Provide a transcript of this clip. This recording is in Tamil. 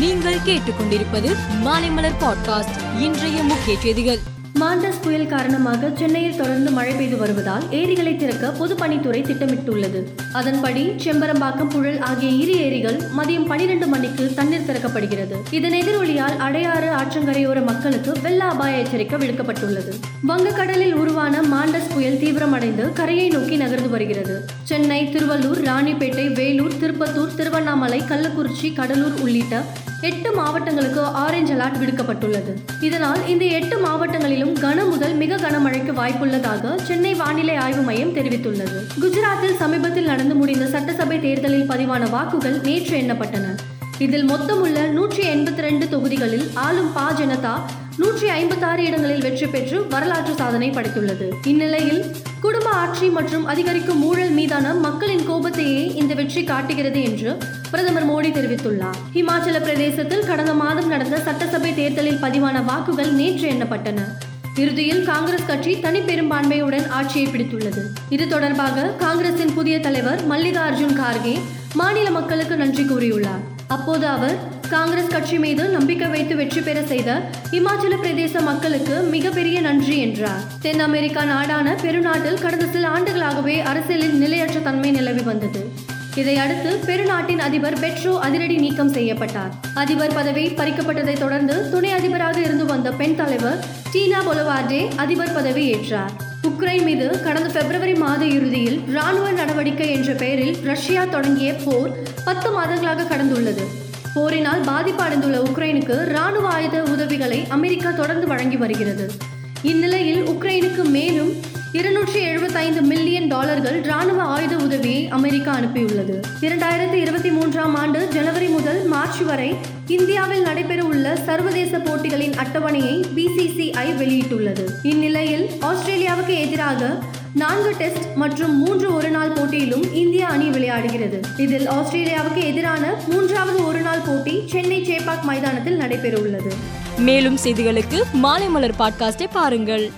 நீங்கள் கேட்டுக்கொண்டிருப்பது மாலைமலர் பாட்காஸ்ட் இன்றைய முக்கிய செய்திகள். மாண்டஸ் புயல் காரணமாக சென்னையில் தொடர்ந்து மழை பெய்து வருவதால் ஏரிகளை திறக்க பொதுப்பணித்துறை திட்டமிட்டுள்ளது. அதன்படி செம்பரம்பாக்கம் புழல் ஆகிய இரு ஏரிகள் மதியம் பனிரெண்டு மணிக்கு தண்ணீர் திறக்கப்படுகிறது. இதன் எதிரொலியால் அடையாறு ஆற்றங்கரையோர மக்களுக்கு வெள்ள அபாய எச்சரிக்கை விடுக்கப்பட்டுள்ளது. வங்கக்கடலில் உருவான மாண்டஸ் புயல் தீவிரமடைந்து கரையை நோக்கி நகர்ந்து வருகிறது. சென்னை திருவள்ளூர் ராணிப்பேட்டை திருப்பத்தூர் திருவண்ணாமலை கள்ளக்குறிச்சி கடலூர் உள்ளிட்ட எட்டு மாவட்டங்களுக்கு ஆரஞ்ச் அலர்ட் விடுக்கப்பட்டுள்ளது. இதனால் இந்த எட்டு மாவட்டங்களிலும் கன முதல் மிக கனமழைக்கு வாய்ப்புள்ளதாக சென்னை வானிலை ஆய்வு மையம் தெரிவித்துள்ளது. குஜராத்தில் சமீபத்தில் நடந்து முடிந்த சட்டசபை தேர்தலில் பதிவான வாக்குகள் நேற்று எண்ணப்பட்டன. இதில் மொத்தமுள்ள நூற்றி எண்பத்தி ரெண்டு தொகுதிகளில் ஆளும் பா ஜனதா நூற்றி ஐம்பத்தாறு இடங்களில் வெற்றி பெற்று வரலாற்று சாதனை படைத்துள்ளது. இந்நிலையில் குடும்ப ஆட்சி மற்றும் அதிகரிக்கும் ஊழல் மீதான மக்களின் கோபத்தையே இந்த வெற்றி காட்டுகிறது என்று பிரதமர் மோடி தெரிவித்துள்ளார். ஹிமாச்சல பிரதேசத்தில் கடந்த மாதம் நடந்த சட்டசபை தேர்தலில் பதிவான வாக்குகள் நேற்று எண்ணப்பட்டன. இறுதியில் காங்கிரஸ் கட்சி தனி பெரும்பான்மையுடன் ஆட்சியை பிடித்துள்ளது. இது தொடர்பாக காங்கிரசின் புதிய தலைவர் மல்லிகார்ஜுன் கார்கே மாநில மக்களுக்கு நன்றி கூறியுள்ளார். அப்போது அவர் காங்கிரஸ் கட்சி மீது நம்பிக்கை வைத்து வெற்றி பெற செய்த இமாச்சல பிரதேச மக்களுக்கு மிகப்பெரிய நன்றி என்றார். தென் அமெரிக்கா நாடான பெருநாட்டில் கடந்த சில ஆண்டுகளாகவே அரசியலில் நிலையற்ற தன்மை நிலவி வந்தது. இதையடுத்து பெருநாட்டின் அதிபர் பெட்ரோ அதிரடி நீக்கம் செய்யப்பட்டார். அதிபர் பதவி பறிக்கப்பட்டதை தொடர்ந்து துணை அதிபராக இருந்து வந்த பெண் தலைவர் டீனா பொலவார்டே அதிபர் பதவி ஏற்றார். உக்ரைன் மீது கடந்த பிப்ரவரி மாத இறுதியில் ராணுவ நடவடிக்கை என்ற பெயரில் ரஷ்யா தொடங்கிய போர் பத்து மாதங்களாக கடந்துள்ளது. போரினால் பாதிப்படைந்துள்ள உக்ரைனுக்கு ராணுவ ஆயுத உதவிகளை அமெரிக்கா தொடர்ந்து வழங்கி வருகிறது. இந்நிலையில் உக்ரைனுக்கு மேலும் இருநூற்றி எழுபத்தைந்து மில்லியன் டாலர்கள் ராணுவ ஆயுத உதவியை அமெரிக்கா அனுப்பியுள்ளது. இரண்டாயிரத்தி இருபத்தி மூன்றாம் ஆண்டு ஜனவரி முதல் மார்ச் வரை இந்தியாவில் நடைபெறவுள்ள சர்வதேச போட்டிகளின் அட்டவணையை பிசிசிஐ வெளியிட்டுள்ளது. இந்நிலையில் ஆஸ்திரேலியாவுக்கு எதிராக நான்கு டெஸ்ட் மற்றும் மூன்று ஒருநாள் போட்டியிலும் இந்திய அணி விளையாடுகிறது. இதில் ஆஸ்திரேலியாவுக்கு எதிரான மூன்றாவது ஒருநாள் போட்டி சென்னை சேப்பாக் மைதானத்தில் நடைபெறவுள்ளது. மேலும் செய்திகளுக்கு மாலைமலர் பாட்காஸ்டை பாருங்கள்.